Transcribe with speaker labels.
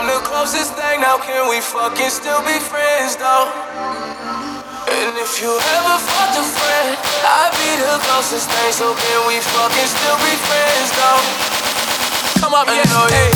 Speaker 1: I'm the closest thing. Now can we fucking still be friends though? And if you ever fucked a friend, I'd be the closest thing. So can we fucking still be friends though? Come up, yeah.